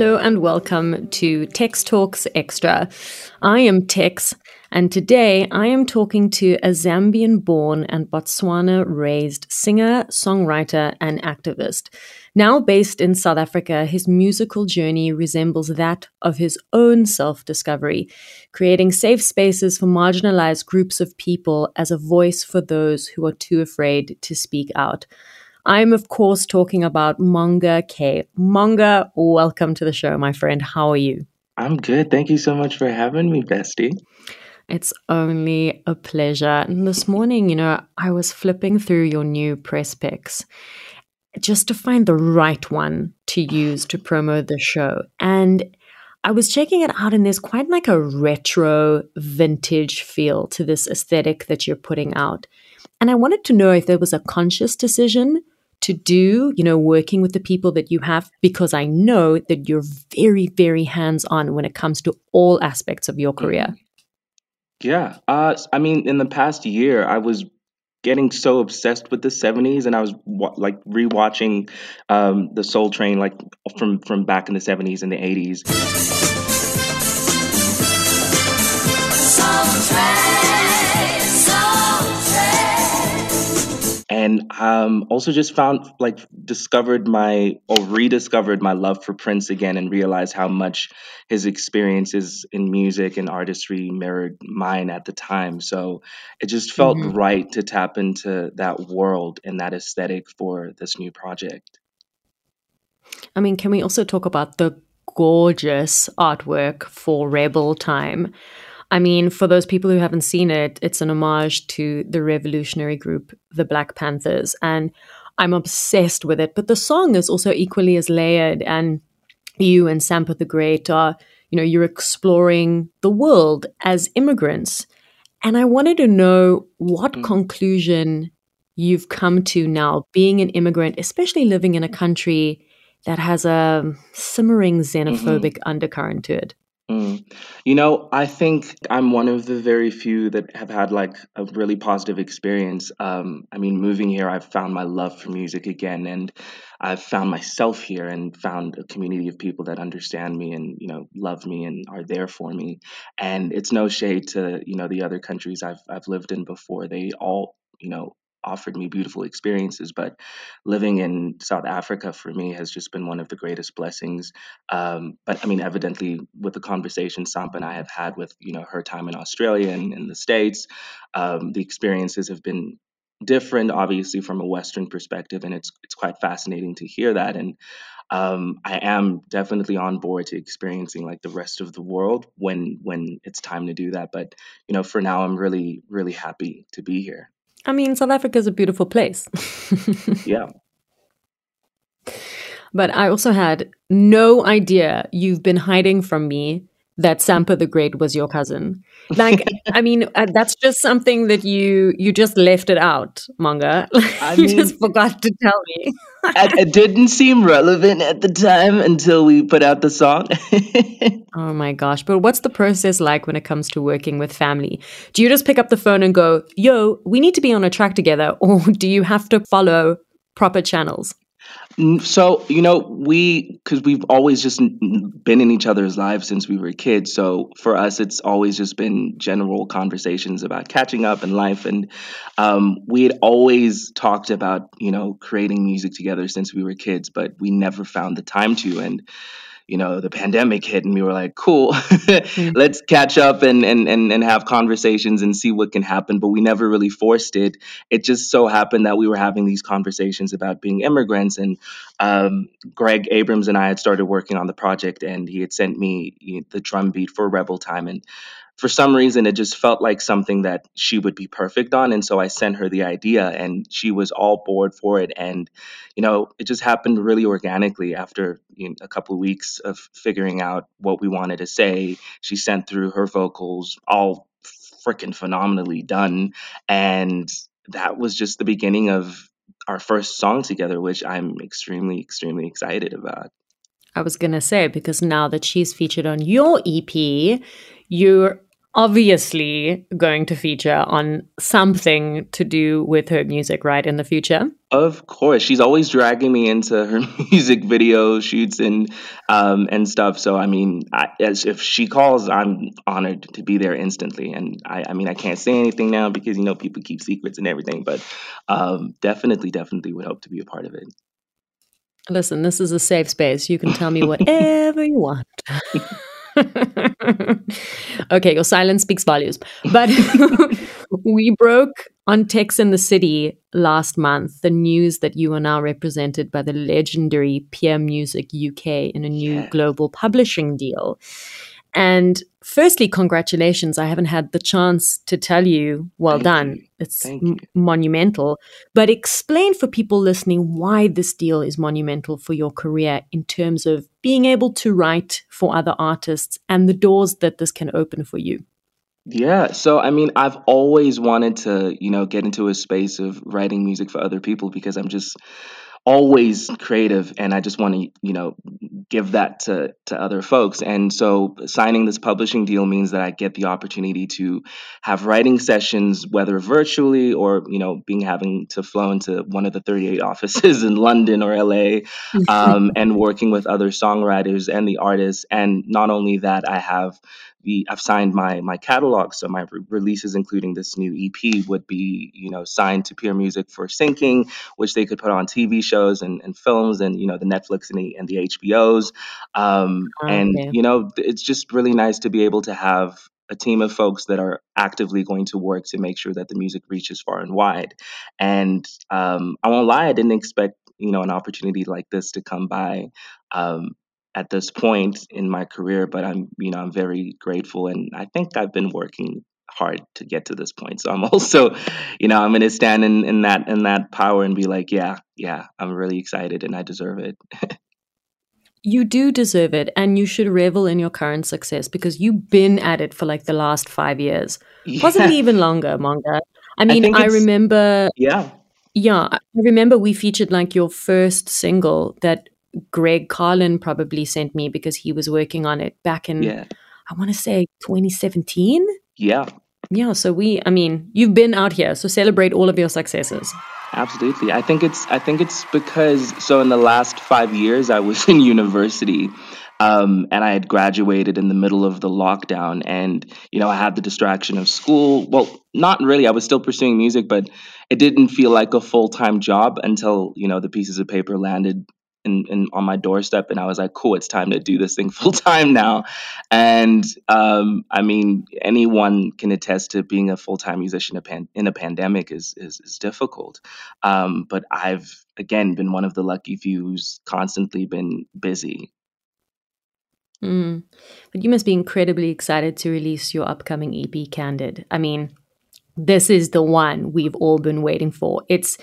Hello and welcome to Tex Talks Extra. I am Tex, and today I am talking to a Zambian born and Botswana raised singer, songwriter, and activist. Now based in South Africa, his musical journey resembles that of his own self discovery, creating safe spaces for marginalized groups of people as a voice for those who are too afraid to speak out. I'm, of course, talking about Monga K. Monga, welcome to the show, my friend. How are you? I'm good. Thank you so much for having me, bestie. It's only a pleasure. And this morning, you know, I was flipping through your new press pics just to find the right one to use to promote the show. And I was checking it out, and there's quite like a retro vintage feel to this aesthetic that you're putting out. And I wanted to know if there was a conscious decision to do, you know, working with the people that you have, because I know that you're very, very hands on when it comes to all aspects of your career. Mm-hmm. Yeah. Uh, I mean, in the past year, I was getting so obsessed with the 70s and I was wa- like rewatching um, the Soul Train like from from back in the 70s and the 80s. And um, also just found like discovered my or rediscovered my love for Prince again and realized how much his experiences in music and artistry mirrored mine at the time. So it just felt mm-hmm. right to tap into that world and that aesthetic for this new project. I mean, can we also talk about the gorgeous artwork for Rebel Time? I mean, for those people who haven't seen it, it's an homage to the revolutionary group, the Black Panthers. And I'm obsessed with it. But the song is also equally as layered. And you and Sampa the Great are, you know, you're exploring the world as immigrants. And I wanted to know what mm. conclusion you've come to now, being an immigrant, especially living in a country that has a simmering xenophobic mm-hmm. undercurrent to it. Mm. You know, I think I'm one of the very few that have had like a really positive experience. Um, I mean, moving here, I've found my love for music again, and I've found myself here and found a community of people that understand me and you know love me and are there for me. And it's no shade to you know the other countries I've I've lived in before. They all you know offered me beautiful experiences. But living in South Africa for me has just been one of the greatest blessings. Um, but I mean, evidently, with the conversation Sampa and I have had with you know her time in Australia and in the States, um, the experiences have been different, obviously from a Western perspective, and it's it's quite fascinating to hear that. And um, I am definitely on board to experiencing like the rest of the world when when it's time to do that. But you know, for now, I'm really really happy to be here. I mean, South Africa is a beautiful place. yeah. But I also had no idea you've been hiding from me that Sampa the Great was your cousin. Like, I mean, uh, that's just something that you you just left it out, Monga. I you mean, just forgot to tell me. it, didn't seem relevant at the time until we put out the song. oh my gosh! But what's the process like when it comes to working with family? Do you just pick up the phone and go, "Yo, we need to be on a track together," or do you have to follow proper channels? So, you know, we, because we've always just been in each other's lives since we were kids. So for us, it's always just been general conversations about catching up in life. And um, we had always talked about, you know, creating music together since we were kids, but we never found the time to. And, you know the pandemic hit and we were like cool mm-hmm. let's catch up and, and and and have conversations and see what can happen but we never really forced it it just so happened that we were having these conversations about being immigrants and um, greg abrams and i had started working on the project and he had sent me the drum beat for rebel time and for some reason it just felt like something that she would be perfect on and so i sent her the idea and she was all board for it and you know it just happened really organically after you know, a couple of weeks of figuring out what we wanted to say. She sent through her vocals all freaking phenomenally done and that was just the beginning of our first song together which i'm extremely extremely excited about. I was going to say, because now that she's featured on your EP, you're obviously going to feature on something to do with her music, right, in the future? Of course, she's always dragging me into her music video shoots and um, and stuff. So I mean, I, as if she calls, I'm honored to be there instantly. And I, I mean, I can't say anything now because you know people keep secrets and everything. But um, definitely, definitely would hope to be a part of it. Listen, this is a safe space. You can tell me whatever you want. okay, your silence speaks volumes. But we broke on Tex in the City last month the news that you are now represented by the legendary Peer Music UK in a new global publishing deal. And firstly, congratulations. I haven't had the chance to tell you, well Thank done. You. It's m- monumental. But explain for people listening why this deal is monumental for your career in terms of being able to write for other artists and the doors that this can open for you. Yeah, so I mean, I've always wanted to, you know, get into a space of writing music for other people because I'm just always creative and I just want to, you know, give that to to other folks. And so signing this publishing deal means that I get the opportunity to have writing sessions whether virtually or, you know, being having to flow into one of the 38 offices in London or LA um, and working with other songwriters and the artists and not only that I have the I've signed my my catalog, so my re- releases, including this new EP, would be you know signed to Peer Music for syncing, which they could put on TV shows and, and films, and you know the Netflix and the and the HBOs, um, okay. and you know it's just really nice to be able to have a team of folks that are actively going to work to make sure that the music reaches far and wide. And um, I won't lie, I didn't expect you know an opportunity like this to come by. Um, at this point in my career, but I'm, you know, I'm very grateful and I think I've been working hard to get to this point. So I'm also, you know, I'm gonna stand in, in that in that power and be like, yeah, yeah, I'm really excited and I deserve it. you do deserve it and you should revel in your current success because you've been at it for like the last five years. Yeah. Possibly even longer, Monga. I mean, I, I remember Yeah. Yeah. I remember we featured like your first single that Greg Carlin probably sent me because he was working on it back in, yeah. I want to say 2017. Yeah. Yeah. So we, I mean, you've been out here, so celebrate all of your successes. Absolutely. I think it's, I think it's because, so in the last five years, I was in university. Um, and I had graduated in the middle of the lockdown, and you know I had the distraction of school. Well, not really. I was still pursuing music, but it didn't feel like a full time job until you know the pieces of paper landed in, in, on my doorstep and I was like, cool, it's time to do this thing full time now. And um, I mean, anyone can attest to being a full time musician in a pandemic is is, is difficult. Um, but I've again been one of the lucky few who's constantly been busy. Mm. But you must be incredibly excited to release your upcoming EP, Candid. I mean, this is the one we've all been waiting for. It's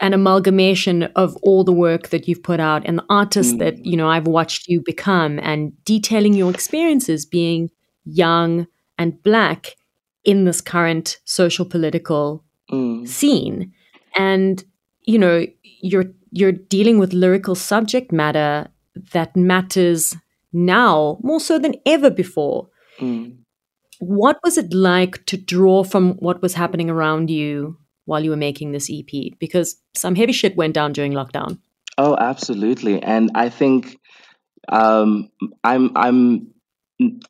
an amalgamation of all the work that you've put out and the artist mm. that you know I've watched you become and detailing your experiences being young and black in this current social political mm. scene and you know you're you're dealing with lyrical subject matter that matters now more so than ever before mm. What was it like to draw from what was happening around you while you were making this EP? Because some heavy shit went down during lockdown. Oh, absolutely. And I think um, I'm I'm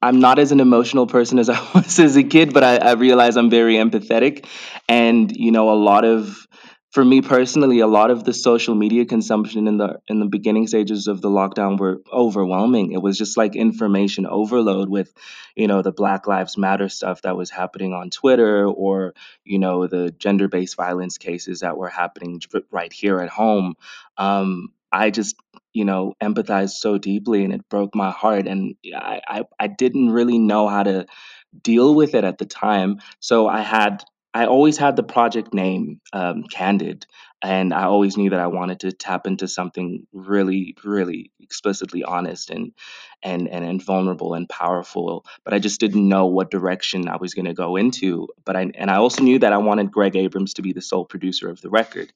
I'm not as an emotional person as I was as a kid, but I, I realize I'm very empathetic, and you know, a lot of for me personally, a lot of the social media consumption in the in the beginning stages of the lockdown were overwhelming. It was just like information overload with, you know, the Black Lives Matter stuff that was happening on Twitter, or you know, the gender based violence cases that were happening right here at home. Um, I just you know empathized so deeply, and it broke my heart, and I, I I didn't really know how to deal with it at the time. So I had I always had the project name um, Candid, and I always knew that I wanted to tap into something really, really explicitly honest and and and, and vulnerable and powerful. But I just didn't know what direction I was going to go into. But I and I also knew that I wanted Greg Abrams to be the sole producer of the record.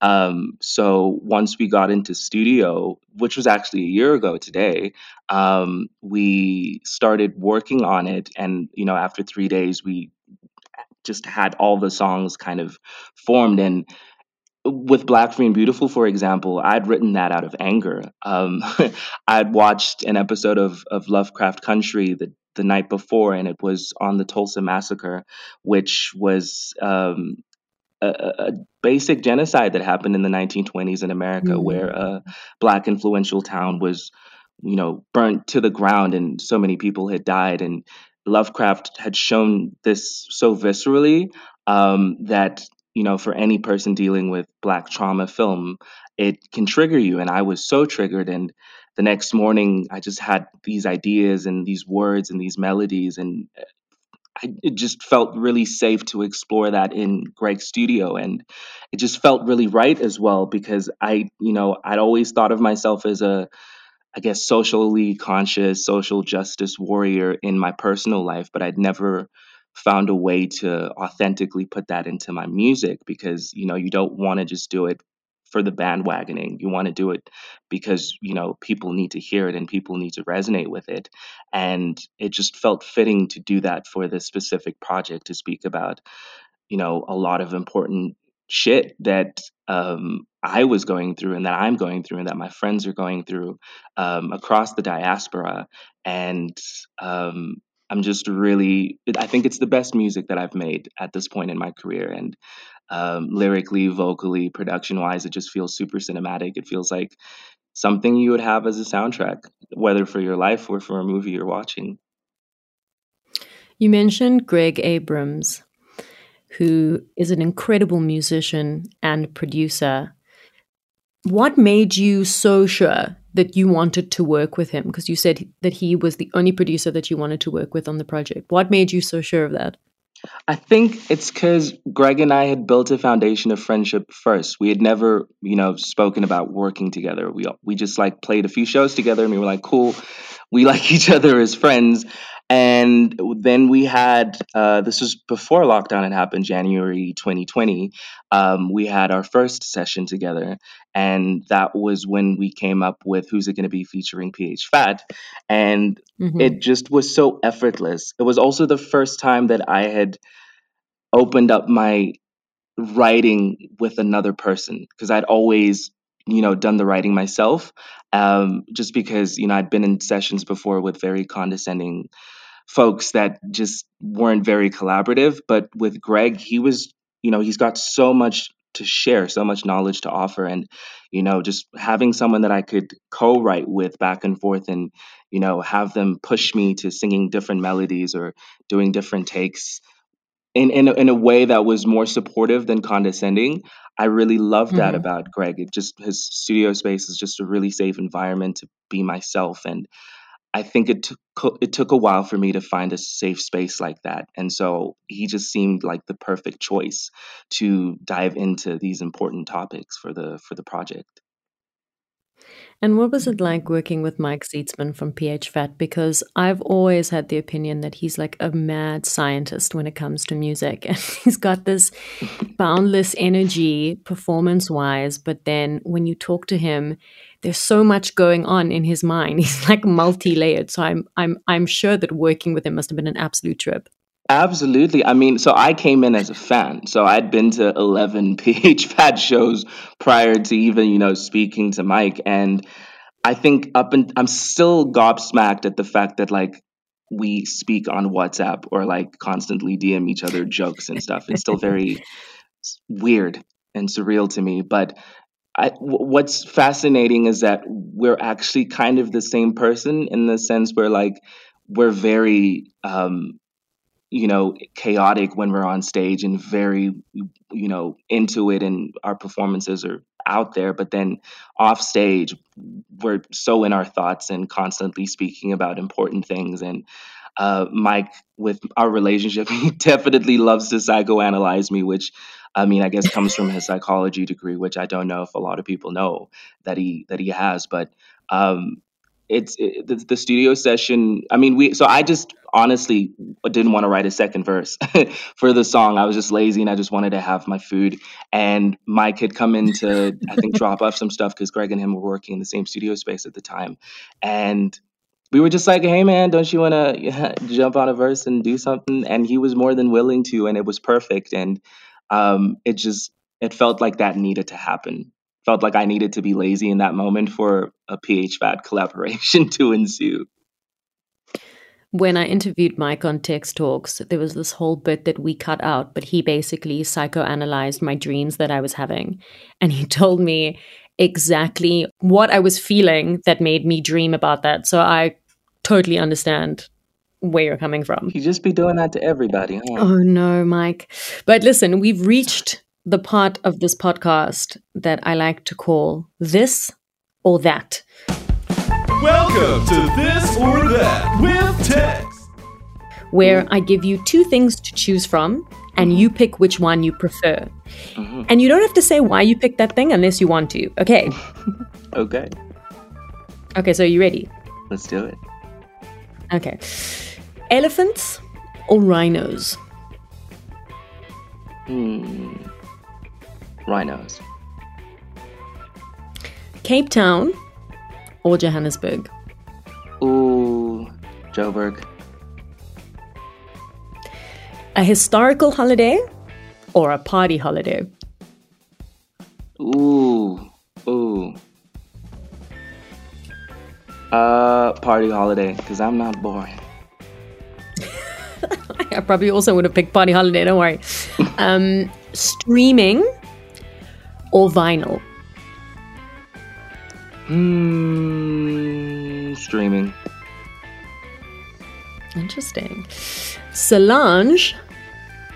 Um, so once we got into studio, which was actually a year ago today, um, we started working on it. And you know, after three days, we just had all the songs kind of formed and with Black Free and Beautiful, for example, I'd written that out of anger. Um, I'd watched an episode of, of Lovecraft Country the, the night before, and it was on the Tulsa Massacre, which was um, a, a, basic genocide that happened in the 1920s in America, mm-hmm. where a black influential town was, you know, burnt to the ground, and so many people had died. And Lovecraft had shown this so viscerally um, that you know, for any person dealing with black trauma film, it can trigger you. And I was so triggered. And the next morning, I just had these ideas and these words and these melodies. And uh, I, it just felt really safe to explore that in Greg's studio. And it just felt really right as well because I, you know, I'd always thought of myself as a, I guess, socially conscious, social justice warrior in my personal life, but I'd never found a way to authentically put that into my music because you know you don't want to just do it for the bandwagoning. You want to do it because you know people need to hear it and people need to resonate with it. And it just felt fitting to do that for this specific project to speak about you know a lot of important shit that um, I was going through and that I'm going through and that my friends are going through um, across the diaspora. And um, I'm just really, I think it's the best music that I've made at this point in my career. And um, lyrically, vocally, production wise, it just feels super cinematic. It feels like something you would have as a soundtrack, whether for your life or for a movie you're watching. You mentioned Greg Abrams, who is an incredible musician and producer. What made you so sure that you wanted to work with him? Because you said that he was the only producer that you wanted to work with on the project. What made you so sure of that? I think it's because Greg and I had built a foundation of friendship first. We had never, you know, spoken about working together. We we just like played a few shows together, and we were like, cool. We like each other as friends, and then we had uh, this was before lockdown had happened, January 2020. Um, we had our first session together, and that was when we came up with "Who's It Going to Be" featuring PH Fat, and mm-hmm. it just was so effortless. It was also the first time that I had opened up my writing with another person because I'd always you know done the writing myself um, just because you know i'd been in sessions before with very condescending folks that just weren't very collaborative. But with Greg, he was, you know, he's got so much to share, so much knowledge to offer. And, you know, just having someone that I could co write with back and forth and, you know, have them push me to singing different melodies or doing different takes. In, in, in a way that was more supportive than condescending. I really loved that mm-hmm. about Greg. It just his studio space is just a really safe environment to be myself and I think it took it took a while for me to find a safe space like that, and so he just seemed like the perfect choice to dive into these important topics for the for the project. And what was it like working with Mike Zeetzman from PH Fat? Because I've always had the opinion that he's like a mad scientist when it comes to music. And he's got this boundless energy performance wise. But then when you talk to him, there's so much going on in his mind. He's like multi-layered. So I'm I'm I'm sure that working with him must have been an absolute trip. Absolutely. I mean, so I came in as a fan. So I'd been to 11 PH Fat shows prior to even, you know, speaking to Mike. And I think up and I'm still gobsmacked at the fact that like we speak on WhatsApp or like constantly DM each other jokes and stuff. It's still very weird and surreal to me. But I, what's fascinating is that we're actually kind of the same person in the sense where like we're very um, you know chaotic when we're on stage and very you know into it and our performances are out there. But then off stage we're so in our thoughts and constantly speaking about important things. And uh, Mike, with our relationship, he definitely loves to psychoanalyze me, which I mean, I guess comes from his psychology degree, which I don't know if a lot of people know that he that he has. But um, it's it, the, the studio session. I mean, we so I just honestly didn't want to write a second verse for the song. I was just lazy and I just wanted to have my food. And Mike had come in to I think drop off some stuff because Greg and him were working in the same studio space at the time, and we were just like, hey man, don't you want to jump on a verse and do something? And he was more than willing to, and it was perfect. And um, it just it felt like that needed to happen. Felt like I needed to be lazy in that moment for a PH Fat collaboration to ensue. When I interviewed Mike on Tex Talks, there was this whole bit that we cut out, but he basically psychoanalyzed my dreams that I was having. And he told me exactly what I was feeling that made me dream about that. So I totally understand where you're coming from. You just be doing that to everybody, huh? Oh no, Mike. But listen, we've reached the part of this podcast that I like to call this or that. Welcome to This or That with Tex. Where I give you two things to choose from and you pick which one you prefer. Mm-hmm. And you don't have to say why you picked that thing unless you want to. Okay. okay. Okay, so are you ready? Let's do it. Okay. Elephants or rhinos? Hmm. Rhinos. Cape Town or Johannesburg? Ooh, Joburg. A historical holiday or a party holiday? Ooh, ooh. Uh, party holiday, because I'm not boring. I probably also would have picked party holiday, don't worry. um, streaming or vinyl? Hmm, streaming. Interesting. Solange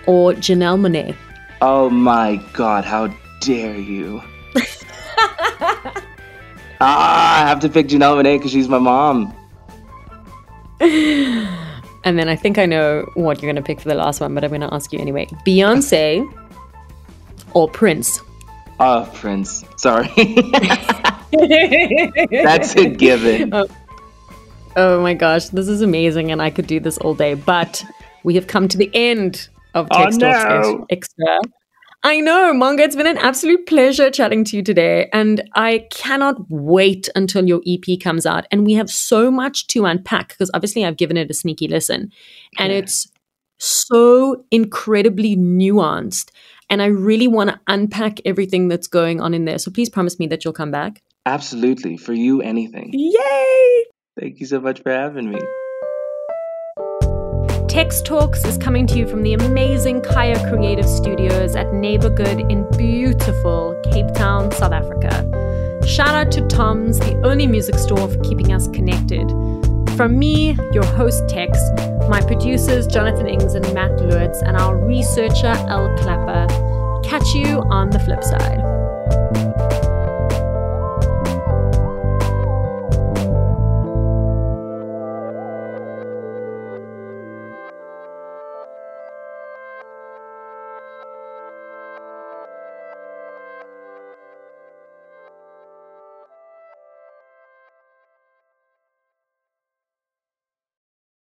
or Janelle Monáe? Oh my god, how dare you! ah, I have to pick Janelle Monáe because she's my mom. And then I think I know what you're going to pick for the last one, but I'm going to ask you anyway. Beyonce or Prince? Oh, Prince. Sorry. That's a given. Oh. oh. my gosh, this is amazing, and I could do this all day. But we have come to the end of Tex oh, no. Extra. I know, Monga. It's been an absolute pleasure chatting to you today. And I cannot wait until your EP comes out. And we have so much to unpack because obviously I've given it a sneaky listen. And yeah. it's so incredibly nuanced. And I really want to unpack everything that's going on in there. So please promise me that you'll come back. Absolutely. For you, anything. Yay! Thank you so much for having me. Tex Talks is coming to you from the amazing Kaya Creative Studios at Neighborgood in beautiful Cape Town, South Africa. Shout out to Tom's, the only music store for keeping us connected. From me, your host Tex, my producers Jonathan Ings and Matt Lewitz, and our researcher El Clapper. Catch you on the flip side.